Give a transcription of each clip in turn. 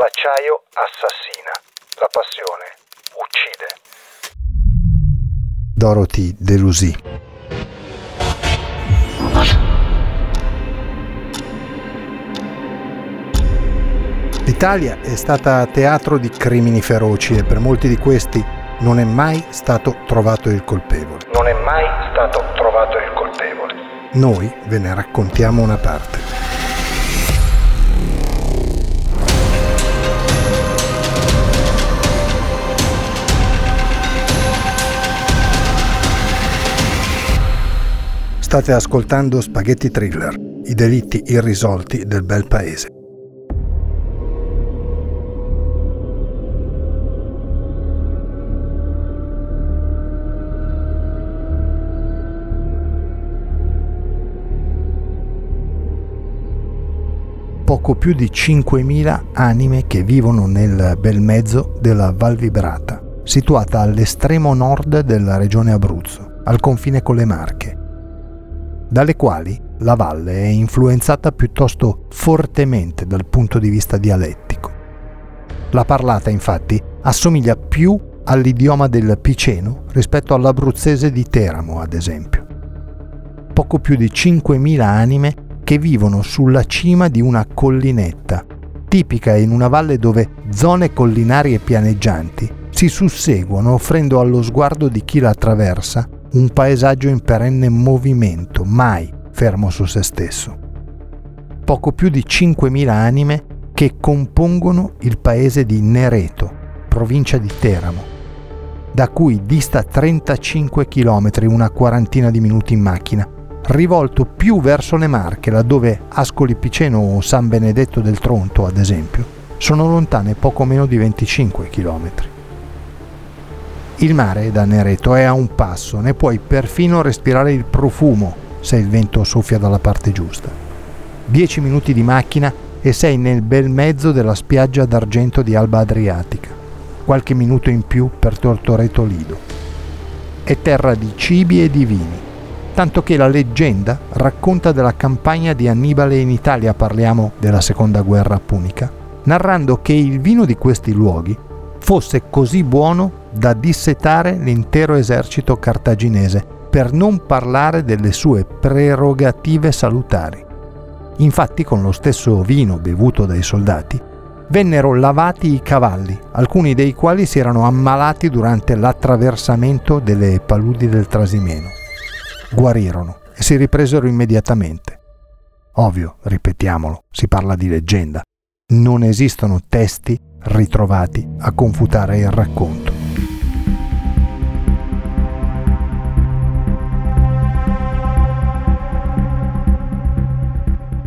L'acciaio assassina, la passione uccide. Dorothy Delusy. L'Italia è stata teatro di crimini feroci e per molti di questi non è mai stato trovato il colpevole. Non è mai stato trovato il colpevole. Noi ve ne raccontiamo una parte. State ascoltando Spaghetti Thriller, i delitti irrisolti del bel paese. Poco più di 5.000 anime che vivono nel bel mezzo della Val Vibrata, situata all'estremo nord della regione Abruzzo, al confine con le Marche dalle quali la valle è influenzata piuttosto fortemente dal punto di vista dialettico. La parlata infatti assomiglia più all'idioma del piceno rispetto all'abruzzese di Teramo, ad esempio. Poco più di 5.000 anime che vivono sulla cima di una collinetta, tipica in una valle dove zone collinari pianeggianti si susseguono offrendo allo sguardo di chi la attraversa un paesaggio in perenne movimento, mai fermo su se stesso. Poco più di 5.000 anime che compongono il paese di Nereto, provincia di Teramo, da cui dista 35 km, una quarantina di minuti in macchina, rivolto più verso le Marche, laddove Ascoli Piceno o San Benedetto del Tronto, ad esempio, sono lontane poco meno di 25 chilometri. Il mare da Nereto è a un passo, ne puoi perfino respirare il profumo se il vento soffia dalla parte giusta. Dieci minuti di macchina e sei nel bel mezzo della spiaggia d'argento di Alba Adriatica. Qualche minuto in più per Tortoreto Lido. È terra di cibi e di vini, tanto che la leggenda racconta della campagna di Annibale in Italia, parliamo della seconda guerra punica, narrando che il vino di questi luoghi fosse così buono da dissetare l'intero esercito cartaginese, per non parlare delle sue prerogative salutari. Infatti con lo stesso vino bevuto dai soldati vennero lavati i cavalli, alcuni dei quali si erano ammalati durante l'attraversamento delle paludi del Trasimeno. Guarirono e si ripresero immediatamente. Ovvio, ripetiamolo, si parla di leggenda. Non esistono testi ritrovati a confutare il racconto.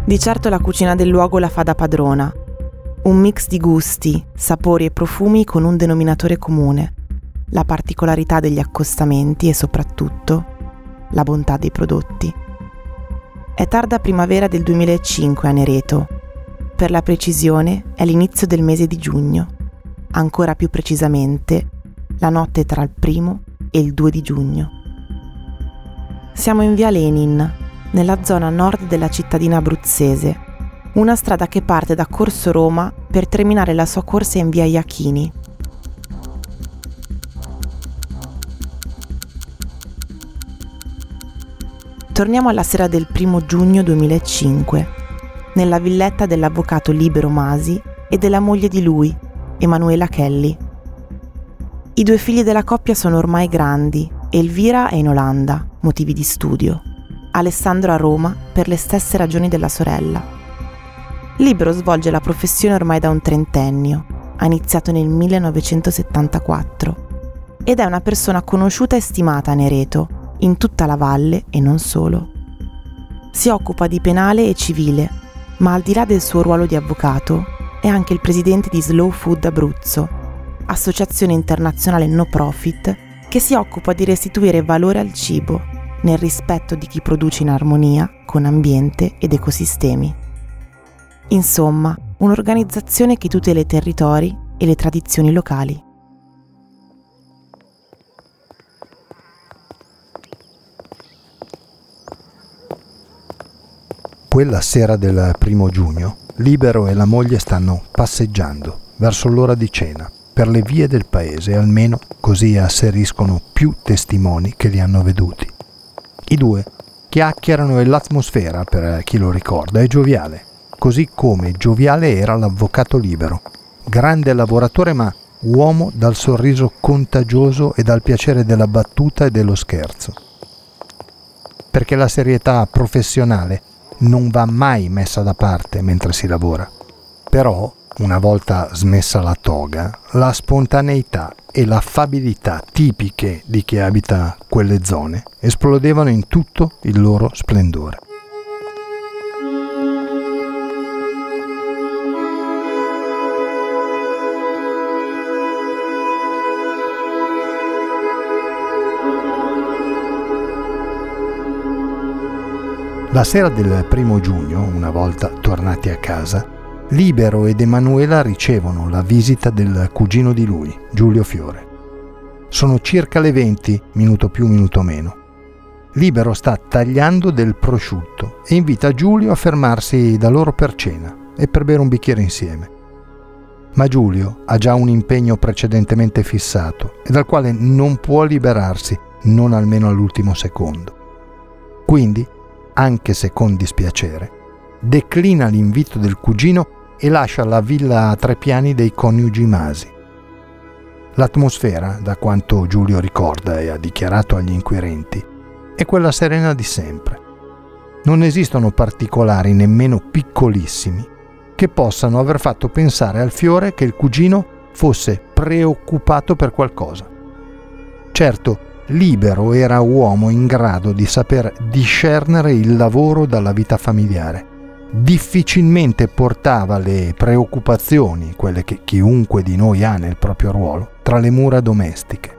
Di certo la cucina del luogo la fa da padrona. Un mix di gusti, sapori e profumi con un denominatore comune, la particolarità degli accostamenti e soprattutto la bontà dei prodotti. È tarda primavera del 2005 a Nereto. Per la precisione è l'inizio del mese di giugno, ancora più precisamente la notte tra il primo e il 2 di giugno. Siamo in via Lenin, nella zona nord della cittadina abruzzese, una strada che parte da Corso Roma per terminare la sua corsa in via Iachini. Torniamo alla sera del primo giugno 2005, nella villetta dell'avvocato Libero Masi e della moglie di lui, Emanuela Kelly. I due figli della coppia sono ormai grandi, Elvira è in Olanda, motivi di studio. Alessandro a Roma per le stesse ragioni della sorella. Libero svolge la professione ormai da un trentennio, ha iniziato nel 1974 ed è una persona conosciuta e stimata a Nereto, in tutta la valle e non solo. Si occupa di penale e civile, ma al di là del suo ruolo di avvocato, è anche il presidente di Slow Food Abruzzo, associazione internazionale no profit che si occupa di restituire valore al cibo nel rispetto di chi produce in armonia con ambiente ed ecosistemi. Insomma, un'organizzazione che tutela i territori e le tradizioni locali. Quella sera del primo giugno, Libero e la moglie stanno passeggiando verso l'ora di cena per le vie del paese, almeno così asseriscono più testimoni che li hanno veduti. I due chiacchierano e l'atmosfera, per chi lo ricorda, è gioviale, così come gioviale era l'avvocato libero, grande lavoratore ma uomo dal sorriso contagioso e dal piacere della battuta e dello scherzo. Perché la serietà professionale non va mai messa da parte mentre si lavora. Però, una volta smessa la toga, la spontaneità e l'affabilità tipiche di chi abita quelle zone esplodevano in tutto il loro splendore. La sera del primo giugno, una volta tornati a casa, Libero ed Emanuela ricevono la visita del cugino di lui, Giulio Fiore. Sono circa le 20, minuto più, minuto meno. Libero sta tagliando del prosciutto e invita Giulio a fermarsi da loro per cena e per bere un bicchiere insieme. Ma Giulio ha già un impegno precedentemente fissato e dal quale non può liberarsi, non almeno all'ultimo secondo. Quindi anche se con dispiacere, declina l'invito del cugino e lascia la villa a tre piani dei coniugi Masi. L'atmosfera, da quanto Giulio ricorda e ha dichiarato agli inquirenti, è quella serena di sempre. Non esistono particolari, nemmeno piccolissimi, che possano aver fatto pensare al fiore che il cugino fosse preoccupato per qualcosa. Certo, Libero era uomo in grado di saper discernere il lavoro dalla vita familiare. Difficilmente portava le preoccupazioni, quelle che chiunque di noi ha nel proprio ruolo, tra le mura domestiche.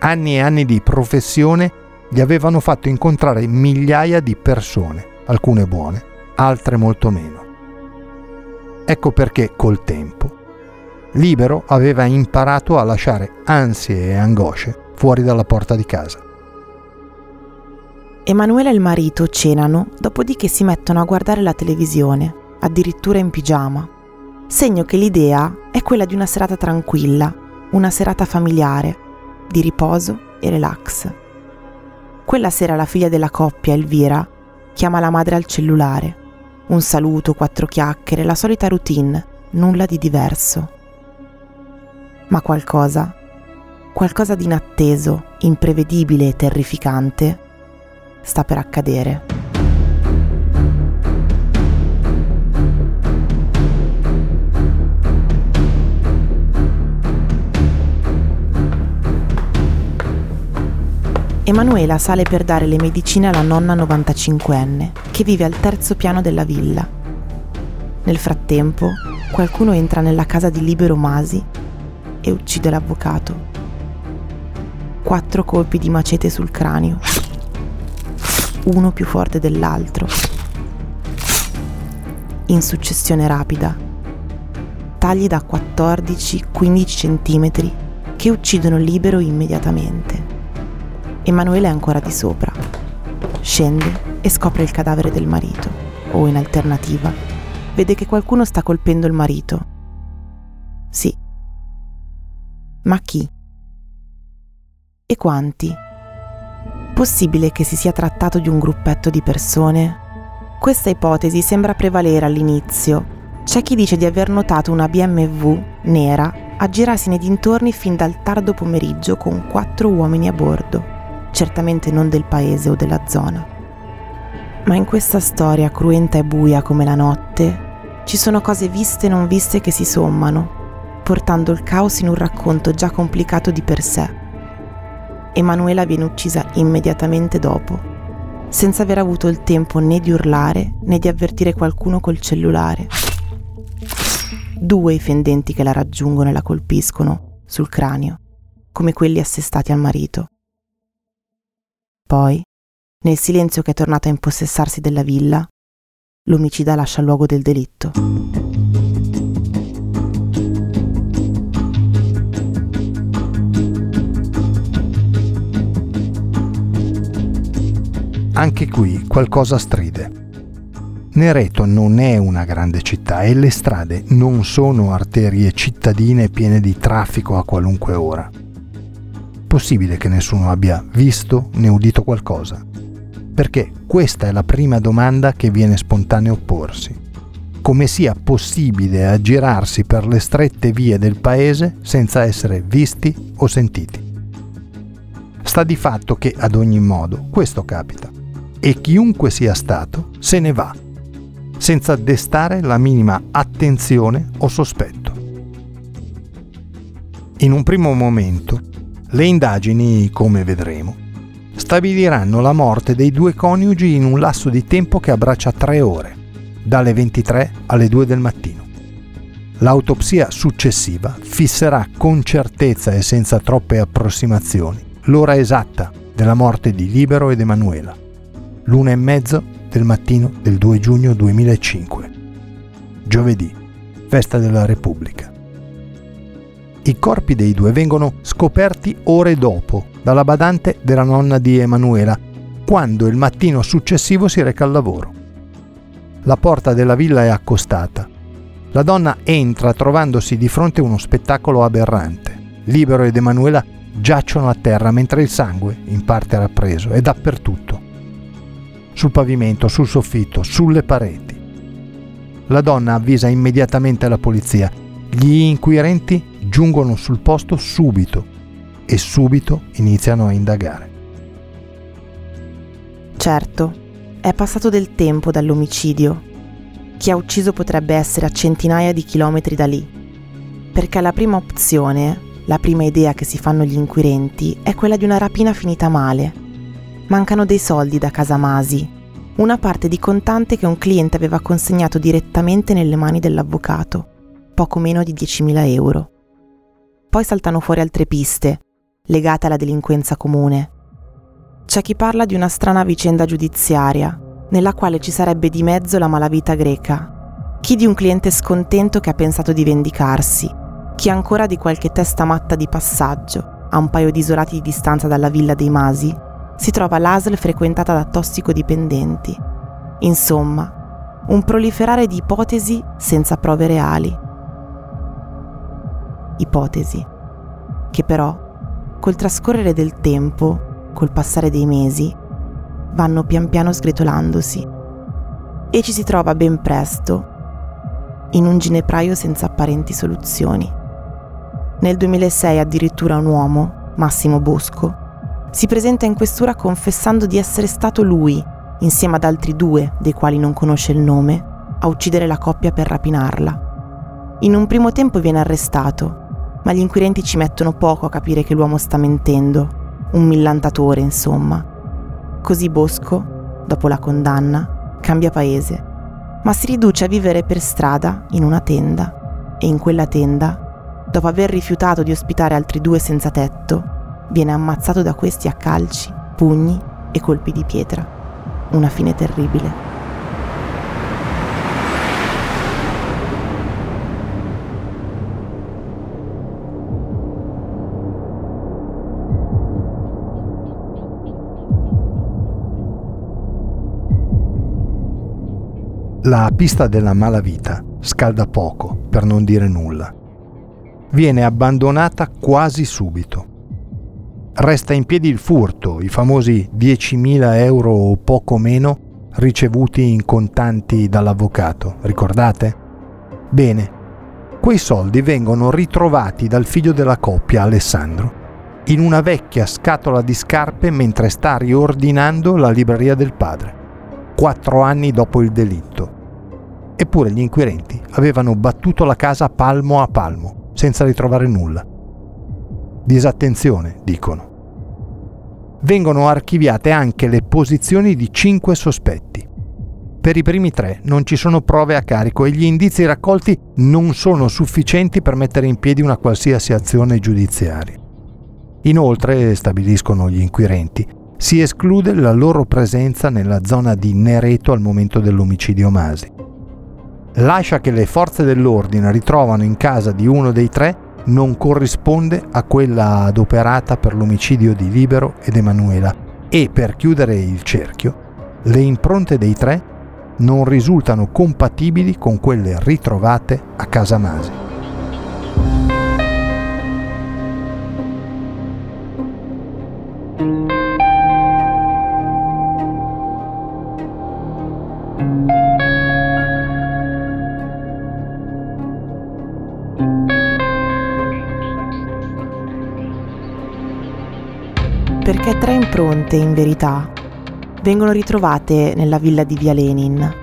Anni e anni di professione gli avevano fatto incontrare migliaia di persone, alcune buone, altre molto meno. Ecco perché col tempo Libero aveva imparato a lasciare ansie e angosce fuori dalla porta di casa. Emanuela e il marito cenano, dopodiché si mettono a guardare la televisione, addirittura in pigiama. Segno che l'idea è quella di una serata tranquilla, una serata familiare, di riposo e relax. Quella sera la figlia della coppia, Elvira, chiama la madre al cellulare. Un saluto, quattro chiacchiere, la solita routine, nulla di diverso. Ma qualcosa qualcosa di inatteso, imprevedibile e terrificante sta per accadere. Emanuela sale per dare le medicine alla nonna 95enne, che vive al terzo piano della villa. Nel frattempo, qualcuno entra nella casa di Libero Masi e uccide l'avvocato quattro colpi di macete sul cranio, uno più forte dell'altro, in successione rapida, tagli da 14-15 cm che uccidono libero immediatamente. Emanuele è ancora di sopra. Scende e scopre il cadavere del marito, o in alternativa, vede che qualcuno sta colpendo il marito. Sì. Ma chi? E quanti? Possibile che si sia trattato di un gruppetto di persone? Questa ipotesi sembra prevalere all'inizio. C'è chi dice di aver notato una BMW nera aggirarsi nei dintorni fin dal tardo pomeriggio con quattro uomini a bordo, certamente non del paese o della zona. Ma in questa storia cruenta e buia come la notte, ci sono cose viste e non viste che si sommano, portando il caos in un racconto già complicato di per sé. Emanuela viene uccisa immediatamente dopo. senza aver avuto il tempo né di urlare né di avvertire qualcuno col cellulare. Due i fendenti che la raggiungono e la colpiscono sul cranio, come quelli assestati al marito. Poi, nel silenzio che è tornato a impossessarsi della villa, l'omicida lascia il luogo del delitto. Anche qui qualcosa stride. Nereto non è una grande città e le strade non sono arterie cittadine piene di traffico a qualunque ora. Possibile che nessuno abbia visto né udito qualcosa? Perché questa è la prima domanda che viene spontaneo porsi. Come sia possibile aggirarsi per le strette vie del paese senza essere visti o sentiti? Sta di fatto che ad ogni modo questo capita e chiunque sia stato se ne va, senza destare la minima attenzione o sospetto. In un primo momento, le indagini, come vedremo, stabiliranno la morte dei due coniugi in un lasso di tempo che abbraccia tre ore, dalle 23 alle 2 del mattino. L'autopsia successiva fisserà con certezza e senza troppe approssimazioni l'ora esatta della morte di Libero ed Emanuela l'una e mezzo del mattino del 2 giugno 2005. Giovedì, festa della Repubblica. I corpi dei due vengono scoperti ore dopo dalla badante della nonna di Emanuela, quando il mattino successivo si reca al lavoro. La porta della villa è accostata. La donna entra trovandosi di fronte a uno spettacolo aberrante. Libero ed Emanuela giacciono a terra mentre il sangue, in parte rappreso, è dappertutto sul pavimento, sul soffitto, sulle pareti. La donna avvisa immediatamente la polizia. Gli inquirenti giungono sul posto subito e subito iniziano a indagare. Certo, è passato del tempo dall'omicidio. Chi ha ucciso potrebbe essere a centinaia di chilometri da lì, perché la prima opzione, la prima idea che si fanno gli inquirenti è quella di una rapina finita male mancano dei soldi da casa Masi, una parte di contante che un cliente aveva consegnato direttamente nelle mani dell'avvocato, poco meno di 10.000 euro. Poi saltano fuori altre piste, legate alla delinquenza comune. C'è chi parla di una strana vicenda giudiziaria, nella quale ci sarebbe di mezzo la malavita greca, chi di un cliente scontento che ha pensato di vendicarsi, chi ancora di qualche testa matta di passaggio, a un paio di isolati di distanza dalla villa dei Masi, si trova l'ASL frequentata da tossicodipendenti. Insomma, un proliferare di ipotesi senza prove reali. Ipotesi che però, col trascorrere del tempo, col passare dei mesi, vanno pian piano sgretolandosi e ci si trova ben presto in un ginepraio senza apparenti soluzioni. Nel 2006 addirittura un uomo, Massimo Bosco, si presenta in questura confessando di essere stato lui, insieme ad altri due, dei quali non conosce il nome, a uccidere la coppia per rapinarla. In un primo tempo viene arrestato, ma gli inquirenti ci mettono poco a capire che l'uomo sta mentendo, un millantatore insomma. Così Bosco, dopo la condanna, cambia paese, ma si riduce a vivere per strada in una tenda e in quella tenda, dopo aver rifiutato di ospitare altri due senza tetto, viene ammazzato da questi a calci, pugni e colpi di pietra. Una fine terribile. La pista della malavita scalda poco, per non dire nulla. Viene abbandonata quasi subito resta in piedi il furto, i famosi 10.000 euro o poco meno ricevuti in contanti dall'avvocato, ricordate? Bene, quei soldi vengono ritrovati dal figlio della coppia, Alessandro, in una vecchia scatola di scarpe mentre sta riordinando la libreria del padre, quattro anni dopo il delitto. Eppure gli inquirenti avevano battuto la casa palmo a palmo, senza ritrovare nulla. Disattenzione, dicono. vengono archiviate anche le posizioni di cinque sospetti. Per i primi tre non ci sono prove a carico e gli indizi raccolti non sono sufficienti per mettere in piedi una qualsiasi azione giudiziaria. Inoltre, stabiliscono gli inquirenti, si esclude la loro presenza nella zona di Nereto al momento dell'omicidio Masi. L'ascia che le forze dell'ordine ritrovano in casa di uno dei tre non corrisponde a quella adoperata per l'omicidio di Libero ed Emanuela. E per chiudere il cerchio, le impronte dei tre non risultano compatibili con quelle ritrovate a casa Tre impronte, in verità, vengono ritrovate nella villa di Via Lenin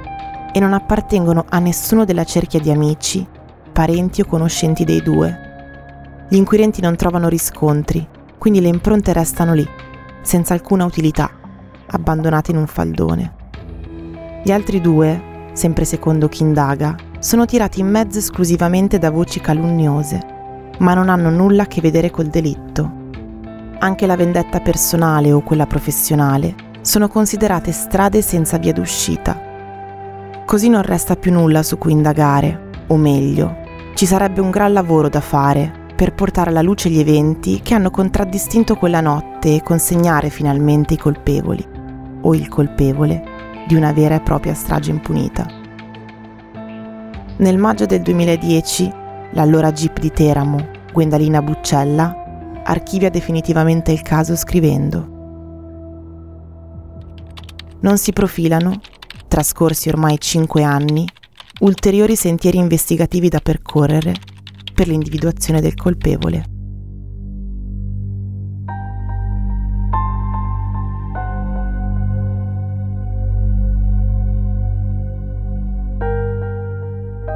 e non appartengono a nessuno della cerchia di amici, parenti o conoscenti dei due. Gli inquirenti non trovano riscontri, quindi le impronte restano lì, senza alcuna utilità, abbandonate in un faldone. Gli altri due, sempre secondo chi indaga, sono tirati in mezzo esclusivamente da voci calunniose, ma non hanno nulla a che vedere col delitto. Anche la vendetta personale o quella professionale sono considerate strade senza via d'uscita. Così non resta più nulla su cui indagare, o meglio, ci sarebbe un gran lavoro da fare per portare alla luce gli eventi che hanno contraddistinto quella notte e consegnare finalmente i colpevoli, o il colpevole, di una vera e propria strage impunita. Nel maggio del 2010, l'allora GIP di Teramo, Gwendalina Buccella, archivia definitivamente il caso scrivendo non si profilano, trascorsi ormai cinque anni, ulteriori sentieri investigativi da percorrere per l'individuazione del colpevole.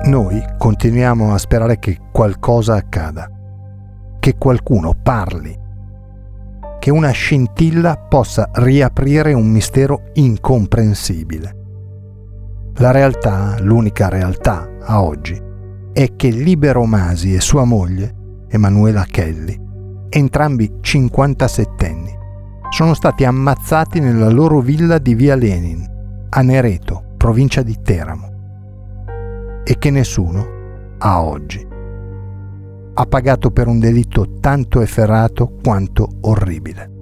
Noi continuiamo a sperare che qualcosa accada, che qualcuno parli che una scintilla possa riaprire un mistero incomprensibile. La realtà, l'unica realtà a oggi, è che Libero Masi e sua moglie, Emanuela Kelly, entrambi 57 anni, sono stati ammazzati nella loro villa di Via Lenin, a Nereto, provincia di Teramo, e che nessuno, a oggi, ha pagato per un delitto tanto efferato quanto orribile.